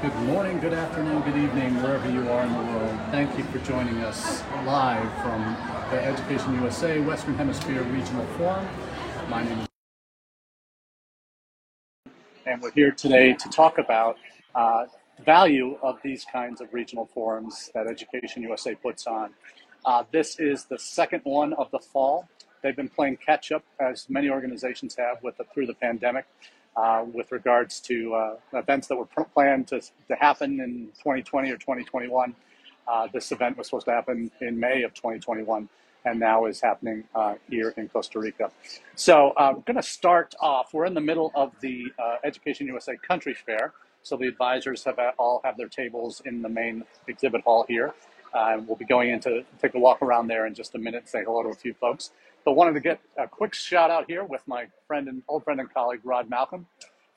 Good morning, good afternoon, good evening, wherever you are in the world. Thank you for joining us live from the Education USA Western Hemisphere Regional Forum. My name is and we're here today to talk about uh, the value of these kinds of regional forums that Education USA puts on. Uh, this is the second one of the fall. They've been playing catch up, as many organizations have, with the, through the pandemic, uh, with regards to uh, events that were planned to, to happen in 2020 or 2021. Uh, this event was supposed to happen in May of 2021 and now is happening uh, here in Costa Rica. So uh, we're going to start off. We're in the middle of the uh, Education USA Country Fair. So the advisors have all have their tables in the main exhibit hall here. We'll be going in to take a walk around there in just a minute, say hello to a few folks. But wanted to get a quick shout out here with my friend and old friend and colleague Rod Malcolm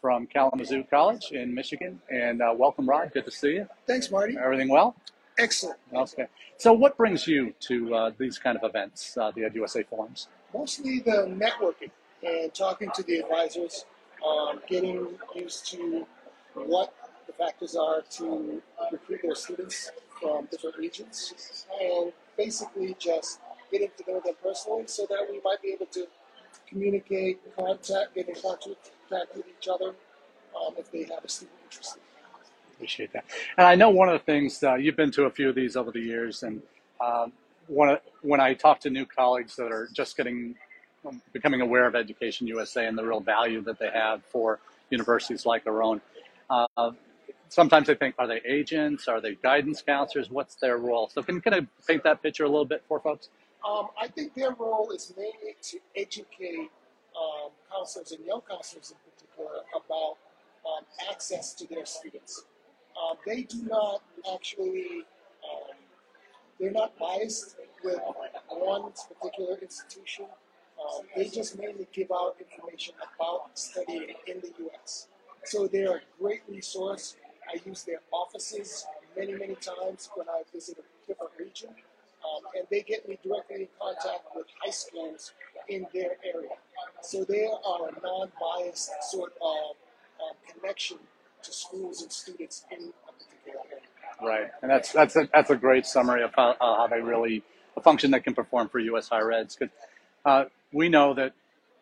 from Kalamazoo College in Michigan. And uh, welcome, Rod. Good to see you. Thanks, Marty. Everything well? Excellent. Okay. So, what brings you to uh, these kind of events, uh, the EdUSA forums? Mostly the networking and talking to the advisors, um, getting used to what the factors are to recruit their students from different regions, and basically just getting to know them personally so that we might be able to communicate, contact, get in contact with each other um, if they have a student interested. Appreciate that. And I know one of the things uh, you've been to a few of these over the years, and um, one when I talk to new colleagues that are just getting um, becoming aware of Education USA and the real value that they have for universities like our own. Uh, sometimes they think, are they agents? Are they guidance counselors? What's their role? So can kind of paint that picture a little bit for folks? Um, I think their role is mainly to educate um, counselors and young counselors in particular about um, access to their students. Um, they do not actually, um, they're not biased with one particular institution. Um, they just mainly give out information about studying in the U.S. So they're a great resource. I use their offices many, many times when I visit a different region. Um, and they get me directly in contact with high schools in their area. So they are a non-biased sort of um, connection to schools and students in a particular area. Right, and that's that's a, that's a great summary of how, how they really a function that can perform for U.S. higher eds. Because uh, we know that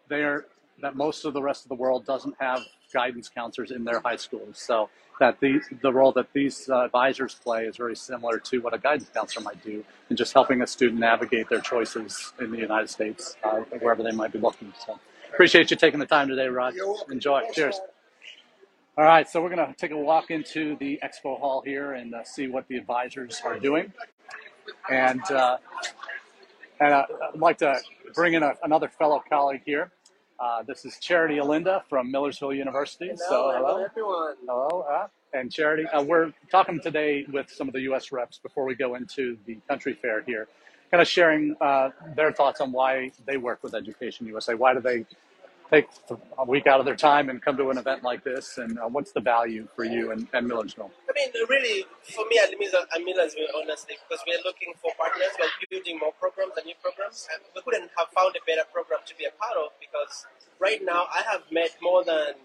they are that most of the rest of the world doesn't have guidance counselors in their high schools. So that the the role that these uh, advisors play is very similar to what a guidance counselor might do, in just helping a student navigate their choices in the United States, uh, wherever they might be looking. So appreciate you taking the time today, Rod. Enjoy. Cheers. All right, so we're going to take a walk into the expo hall here and uh, see what the advisors are doing. And, uh, and uh, I'd like to bring in a, another fellow colleague here. Uh, this is Charity Alinda from Millersville University. so, hello. everyone. Hello. Uh, and Charity, uh, we're talking today with some of the U.S. reps before we go into the country fair here, kind of sharing uh, their thoughts on why they work with Education USA. Why do they take a week out of their time and come to an event like this? And uh, what's the value for you and, and Millersville? I mean, really, for me, at Millersville, honestly, because we're looking for partners, we're building more programs and new programs, and we couldn't have found a better program to be a part of because right now I have met more than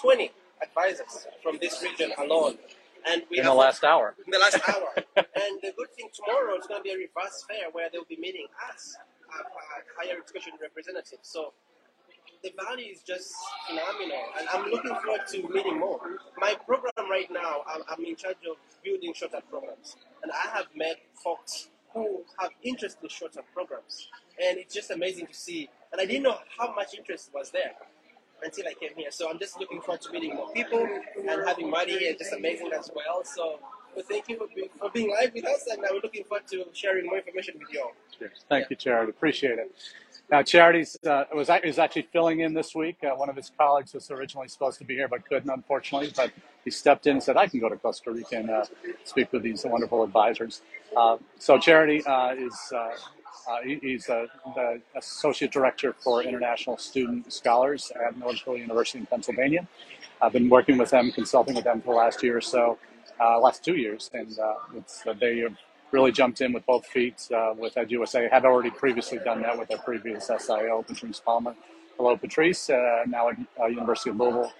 20 advisors from this region alone. And we In the last hour. in the last hour. and the good thing tomorrow is going to be a reverse fair where they'll be meeting us, uh, uh, higher education representatives. So the value is just phenomenal, and I'm looking forward to meeting more. My program right now, I'm, I'm in charge of building shorter programs, and I have met folks who have interest in shorter programs, and it's just amazing to see. And I didn't know how much interest was there until I came here. So I'm just looking forward to meeting more people and having Marty here, just amazing as well. So. Well, thank you for being, for being live with us, and I'm looking forward to sharing more information with you all. Thank you, Charity. Appreciate it. Now, Charity's uh, was is actually filling in this week. Uh, one of his colleagues was originally supposed to be here, but couldn't, unfortunately. But he stepped in and said, "I can go to Costa Rica and uh, speak with these wonderful advisors." Uh, so, Charity uh, is uh, he- he's the associate director for international student scholars at Millersville University in Pennsylvania. I've been working with them, consulting with them for the last year or so, last two years, and it's, they have really jumped in with both feet uh, with EdUSA. I had already previously done that with their previous SIO, Patrice Palmer. Hello, Patrice, uh, now at uh, University of Louisville.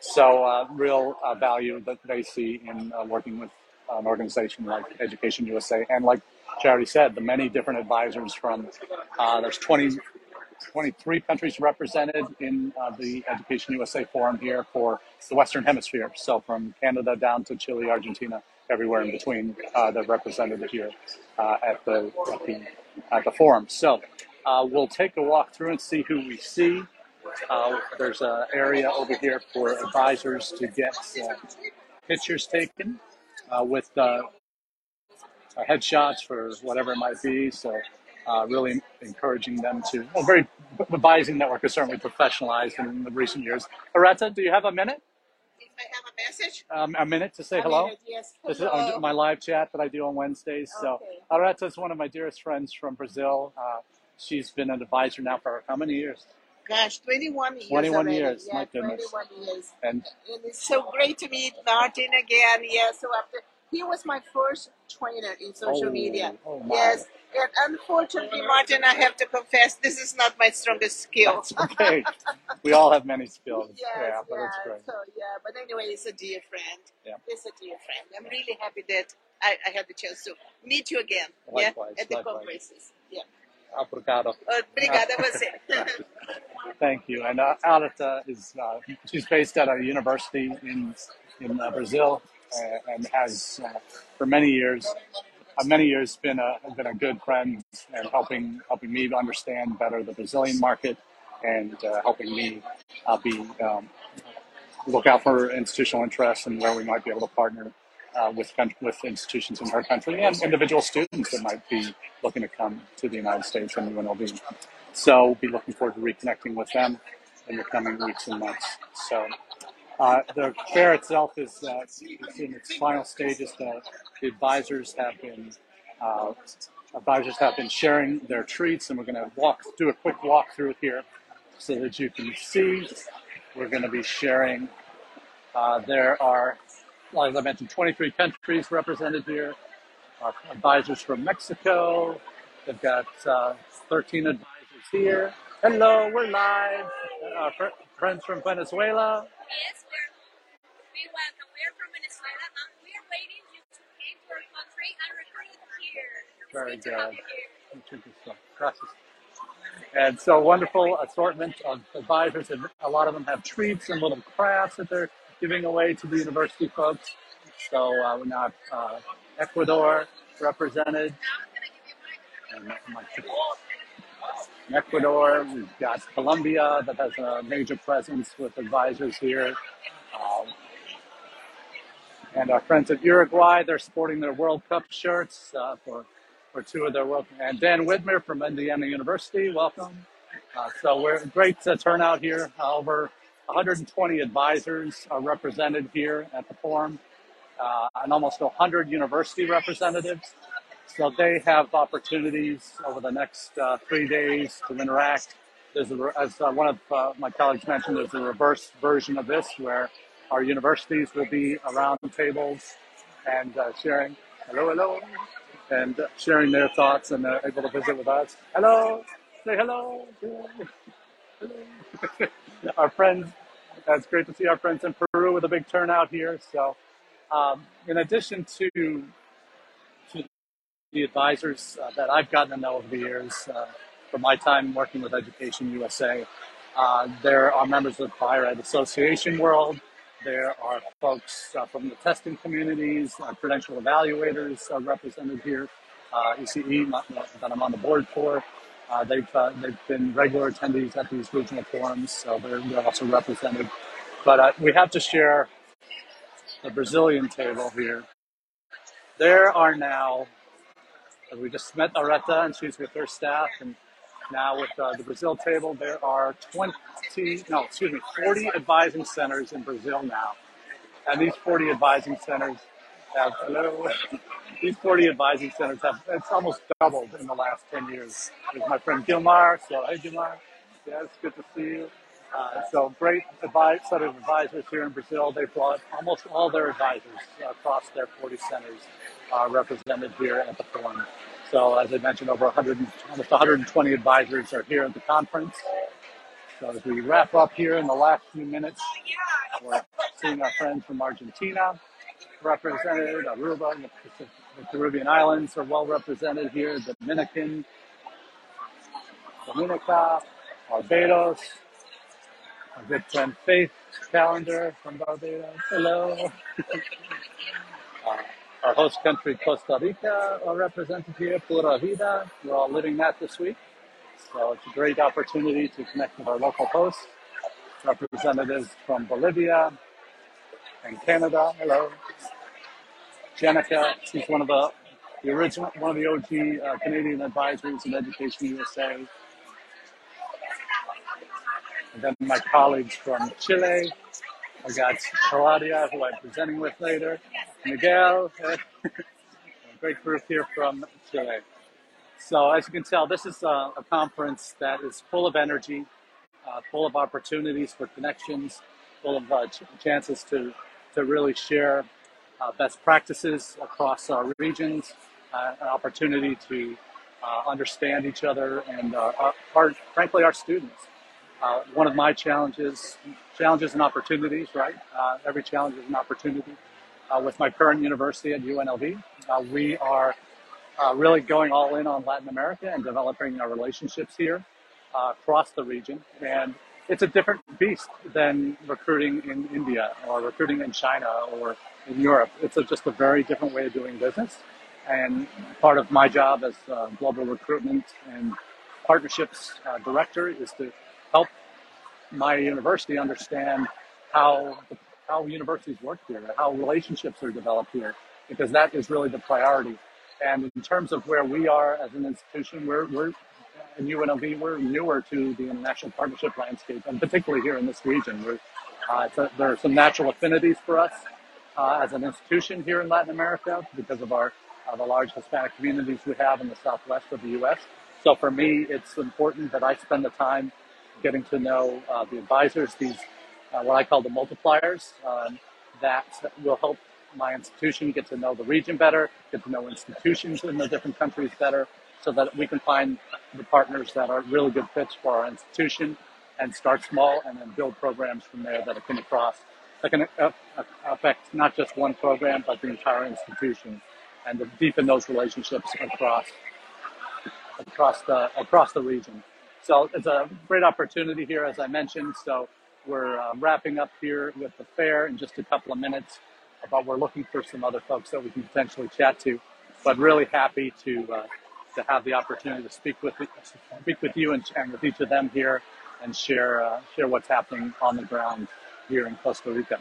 So, uh, real uh, value that they see in uh, working with an organization like Education USA, and like Charity said, the many different advisors from uh, there's 20, 23 countries represented in the Education USA Forum here for the Western Hemisphere. So, from Canada down to Chile, Argentina, everywhere in between, uh, they're represented here uh, at the at the at the forum. So, uh, we'll take a walk through and see who we see. Uh, there's an area over here for advisors to get uh, pictures taken uh, with headshots for whatever it might be. So, really encouraging them to. Well, very the Advising Network is certainly professionalized in the recent years. Areta, do you have a minute? If I have a message, Um, a minute to say I hello? mean, yes. This is on my live chat that I do on Wednesdays. So, Okay. Areta is one of my dearest friends from Brazil. Uh, she's been an advisor now for how many years? Gosh, 21 years 21 already. years, Yeah, my goodness. 21 years. And And it's so great to meet Martin again. Yeah, so after he was my first trainer in social Oh, media. oh yes. And unfortunately, Martin, I have to confess, this is not my strongest skill. okay. we all have many skills. Yes, yeah, but yeah, it's great. So yeah, but anyway, it's a dear friend. Yeah. It's a dear friend. I'm really happy that I, I had the chance to meet you again. Likewise, yeah, at the likewise. conferences. Yeah. Obrigado. Uh, obrigada você. Thank you. And uh, Areta is uh, she's based at a university in in uh, Brazil and has uh, for many years, uh, many years been a been a good friend and helping helping me understand better the Brazilian market and uh, helping me uh, be um, look out for institutional interests and where we might be able to partner uh, with with institutions in her country and individual students that might be looking to come to the United States and UNLV. So be looking forward to reconnecting with them in the coming weeks and months. So uh, the fair itself is, uh, is in its final stages. The, the advisors have been uh, advisors have been sharing their treats, and we're going to walk do a quick walkthrough here so that you can see. We're going to be sharing. Uh, there are, as I mentioned, 23 countries represented here. Our advisors from Mexico. They've got uh, 13 advisors here. Hello, we're live. Our fr- friends from Venezuela. Yes, we're welcome. We're from Venezuela and we're waiting you to came to our country and recruit here. It's Very good good. Gracias. And so wonderful assortment of advisors, and a lot of them have treats and little crafts that they're giving away to the university folks. So uh, we now have uh, Ecuador represented, and in Ecuador. We've got Colombia that has a major presence with advisors here. And our friends at Uruguay, they're sporting their World Cup shirts uh, for, for two of their World And Dan Widmer from Indiana University, welcome. Uh, so we're great turnout here. Over 120 advisors are represented here at the forum, uh, and almost 100 university representatives. So they have opportunities over the next uh, three days to interact. There's a, as uh, one of uh, my colleagues mentioned, there's a reverse version of this where our universities will be around tables and uh, sharing, hello, hello, and uh, sharing their thoughts and they're able to visit with us. Hello, say hello. hello. our friends, it's great to see our friends in Peru with a big turnout here. So, um, in addition to the advisors uh, that I've gotten to know over the years uh, from my time working with Education USA. Uh, there are members of the Higher Ed Association world. There are folks uh, from the testing communities, uh, credential evaluators are represented here, uh, ECE that I'm on the board for. Uh, they've, uh, they've been regular attendees at these regional forums, so they're, they're also represented. But uh, we have to share the Brazilian table here. There are now We just met Areta and she's with her staff. And now with uh, the Brazil table, there are 20, no, excuse me, 40 advising centers in Brazil now. And these 40 advising centers have, hello, these 40 advising centers have, it's almost doubled in the last 10 years. There's my friend Gilmar. So, hey, Gilmar. It's good to see you. Uh, so great advice, set of advisors here in Brazil. They brought almost all their advisors across their 40 centers uh, represented here at the forum. So as I mentioned, over 100, almost 120 advisors are here at the conference. So as we wrap up here in the last few minutes, we're seeing our friends from Argentina represented, Aruba, the, the Caribbean islands are well represented here, Dominican, Dominica, Barbados, our good friend Faith Callender from Barbados. Hello. Our host country, Costa Rica, are represented here, Pura Vida. We're all living that this week. So it's a great opportunity to connect with our local hosts, representatives from Bolivia and Canada. Hello. Jenica, she's one of the, the original, one of the OG uh, Canadian advisors in Education USA. And then my colleagues from Chile. I got Claudia, who I'm presenting with later. Miguel, great group here from Chile. So as you can tell, this is a, a conference that is full of energy, uh, full of opportunities for connections, full of uh, ch- chances to, to really share uh, best practices across our regions, uh, an opportunity to uh, understand each other and uh, our, our, frankly, our students. One of my challenges, challenges and opportunities, right? Every challenge is an opportunity. Uh, with my current university at UNLV, uh, we are uh, really going all in on Latin America and developing our relationships here uh, across the region. And it's a different beast than recruiting in India or recruiting in China or in Europe. It's a, just a very different way of doing business. And part of my job as uh, global recruitment and partnerships uh, director is to help my university understand how how universities work here, how relationships are developed here, because that is really the priority. And in terms of where we are as an institution, we're we're in UNLV, we're newer to the international partnership landscape, and particularly here in this region. Uh, a, there are some natural affinities for us uh, as an institution here in Latin America because of our uh, the large Hispanic communities we have in the southwest of the U.S. So for me, it's important that I spend the time getting to know uh, the advisors, these uh, what I call the multipliers, um, that will help my institution get to know the region better, get to know institutions in the different countries better, so that we can find the partners that are really good fits for our institution and start small and then build programs from there that can across that can uh, uh, affect not just one program but the entire institution and to deepen those relationships across across the across the region. So it's a great opportunity here, as I mentioned. So we're uh, wrapping up here with the fair in just a couple of minutes. But we're looking for some other folks that we can potentially chat to. But really happy to uh, to have the opportunity to speak with speak with you and, and with each of them here and share uh, share what's happening on the ground here in Costa Rica.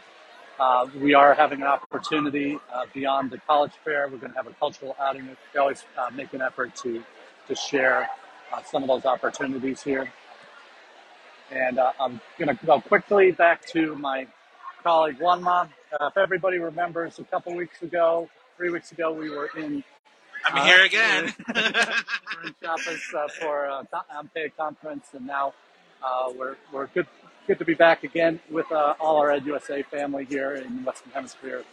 Uh, we are having an opportunity uh, beyond the college fair. We're going to have a cultural outing. We always uh, make an effort to to share uh, some of those opportunities here. And uh, I'm going to go quickly back to my colleague Juanma. Uh, if everybody remembers, a couple weeks ago, three weeks ago, we were in I'm uh, here we again. were in Chiapas uh, for a co- AMPE conference, and now uh, we're we're good good to be back again with uh, all our Ed USA family here in the Western Hemisphere.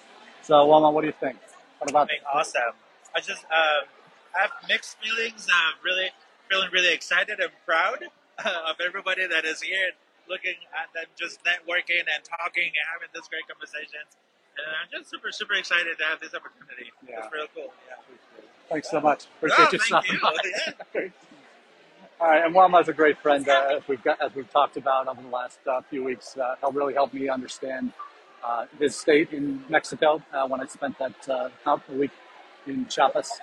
So, Juanma, what do you think? What about Something awesome. I just um, I have mixed feelings. I'm really feeling really excited and proud of everybody that is here, looking at them, just networking and talking and having this great conversations. And I'm just super super excited to have this opportunity. Yeah. It's real cool. Yeah. Thanks so much. Oh, Appreciate you thank stopping you. by. Yeah. All right, and Juanma's a great friend, uh, as we've got, as we've talked about over the last uh, few weeks. Uh, he'll really help me understand uh, his state in Mexico uh, when I spent that uh, a week in Chiapas.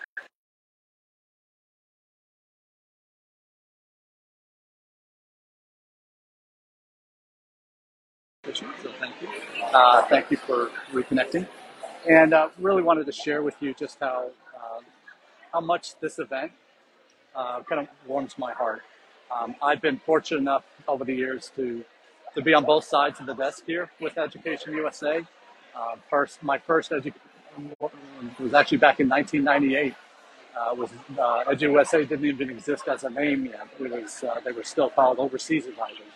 So thank you. Uh, thank you for reconnecting, and uh, really wanted to share with you just how uh, how much this event uh, kind of warms my heart. Um, I've been fortunate enough over the years to to be on both sides of the desk here with Education USA. Uh, first, my first edu- was actually back in 1998. Uh, was uh, USA didn't even exist as a name yet. It was uh, they were still called Overseas Advisors.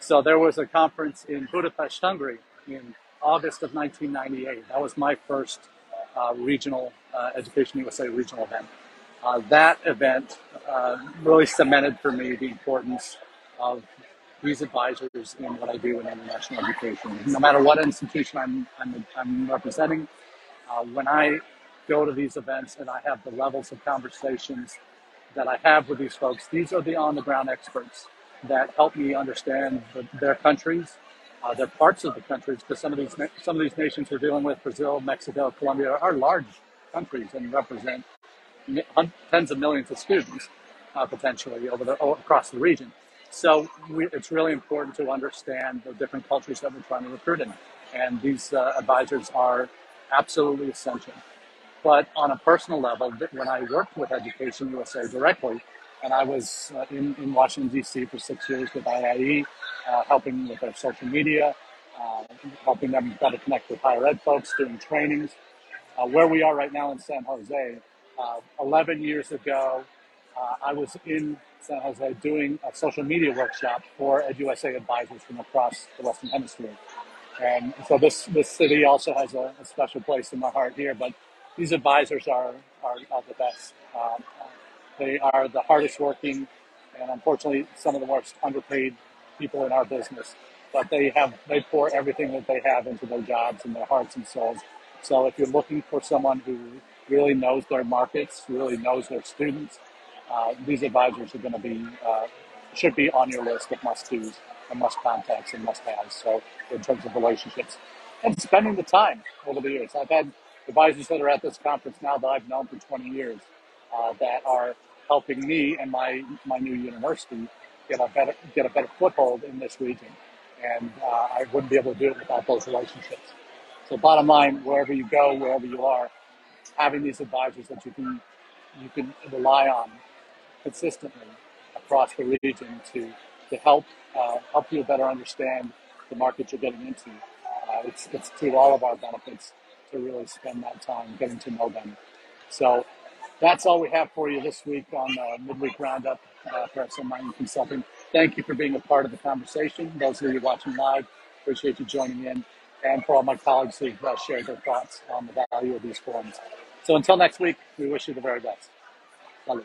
So there was a conference in Budapest, Hungary, in August of 1998. That was my first uh, regional uh, Education USA regional event. Uh, that event uh, really cemented for me the importance of these advisors in what I do in international education. No matter what institution I'm, I'm, I'm representing, uh, when I go to these events and I have the levels of conversations that I have with these folks, these are the on the ground experts that help me understand the, their countries, uh, their parts of the countries, because some of these some of these nations we're dealing with, Brazil, Mexico, Colombia, are large countries and represent tens of millions of students uh, potentially over the across the region. So we, it's really important to understand the different cultures that we're trying to recruit in, and these uh, advisors are absolutely essential. But on a personal level, when I worked with Education USA directly, and I was uh, in, in Washington, D.C. for six years with IIE, uh, helping with their social media, uh, helping them better connect with higher ed folks, doing trainings. Uh, where we are right now in San Jose, uh, 11 years ago, uh, I was in San Jose doing a social media workshop for EduUSA advisors from across the Western Hemisphere. And so this, this city also has a, a special place in my heart here, but these advisors are, are, are the best. Um, they are the hardest working and unfortunately some of the most underpaid people in our business. But they have they pour everything that they have into their jobs and their hearts and souls. So if you're looking for someone who really knows their markets, really knows their students, uh, these advisors are going to be uh, should be on your list of must dos and must contacts and must haves. So in terms of relationships and spending the time over the years, I've had advisors that are at this conference now that I've known for 20 years uh, that are helping me and my my new university get a better get a better foothold in this region. And uh, I wouldn't be able to do it without those relationships. So bottom line, wherever you go, wherever you are, having these advisors that you can you can rely on consistently across the region to to help uh, help you better understand the market you're getting into. Uh, it's it's to all of our benefits to really spend that time getting to know them. So that's all we have for you this week on the midweek roundup uh, for SM Mining Consulting. Thank you for being a part of the conversation. Those of you watching live, appreciate you joining in. And for all my colleagues who've uh, shared their thoughts on the value of these forums. So until next week, we wish you the very best. Salut.